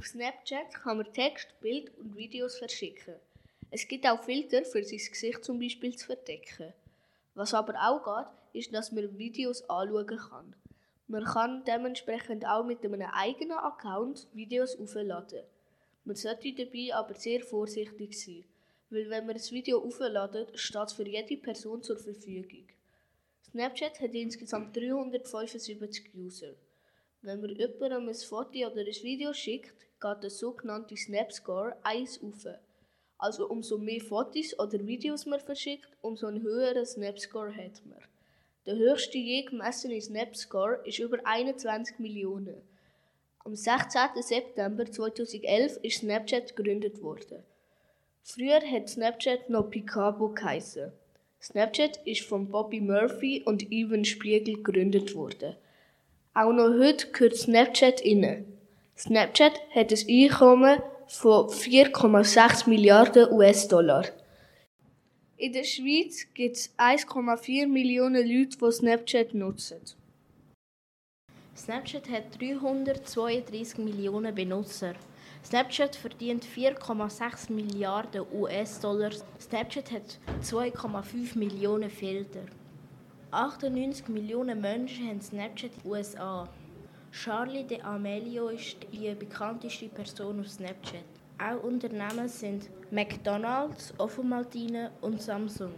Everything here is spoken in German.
Auf Snapchat kann man Text, Bild und Videos verschicken. Es gibt auch Filter für sein Gesicht zum Beispiel zu verdecken. Was aber auch geht, ist, dass man Videos anschauen kann. Man kann dementsprechend auch mit einem eigenen Account Videos aufladen. Man sollte dabei aber sehr vorsichtig sein, weil wenn man das Video aufladet, steht es für jede Person zur Verfügung. Snapchat hat insgesamt 375 User. Wenn man jemandem ein Foto oder ein Video schickt, geht der sogenannte Snapscore 1 auf. Also umso mehr Fotos oder Videos man verschickt, umso einen höheren Snapscore hat man. Der höchste je gemessene Snapscore ist über 21 Millionen. Am 16. September 2011 ist Snapchat gegründet worden. Früher hat Snapchat noch Picabo geheißen. Snapchat ist von Bobby Murphy und Ivan Spiegel gegründet worden. Auch noch heute gehört Snapchat inne. Snapchat hat ein Einkommen von 4,6 Milliarden US-Dollar. In der Schweiz gibt es 1,4 Millionen Leute, die Snapchat nutzen. Snapchat hat 332 Millionen Benutzer. Snapchat verdient 4,6 Milliarden US-Dollar. Snapchat hat 2,5 Millionen Filter. 98 Millionen Menschen haben Snapchat in den USA. Charlie D'Amelio ist die bekannteste Person auf Snapchat. Auch Unternehmen sind McDonald's, Offomaltine und Samsung.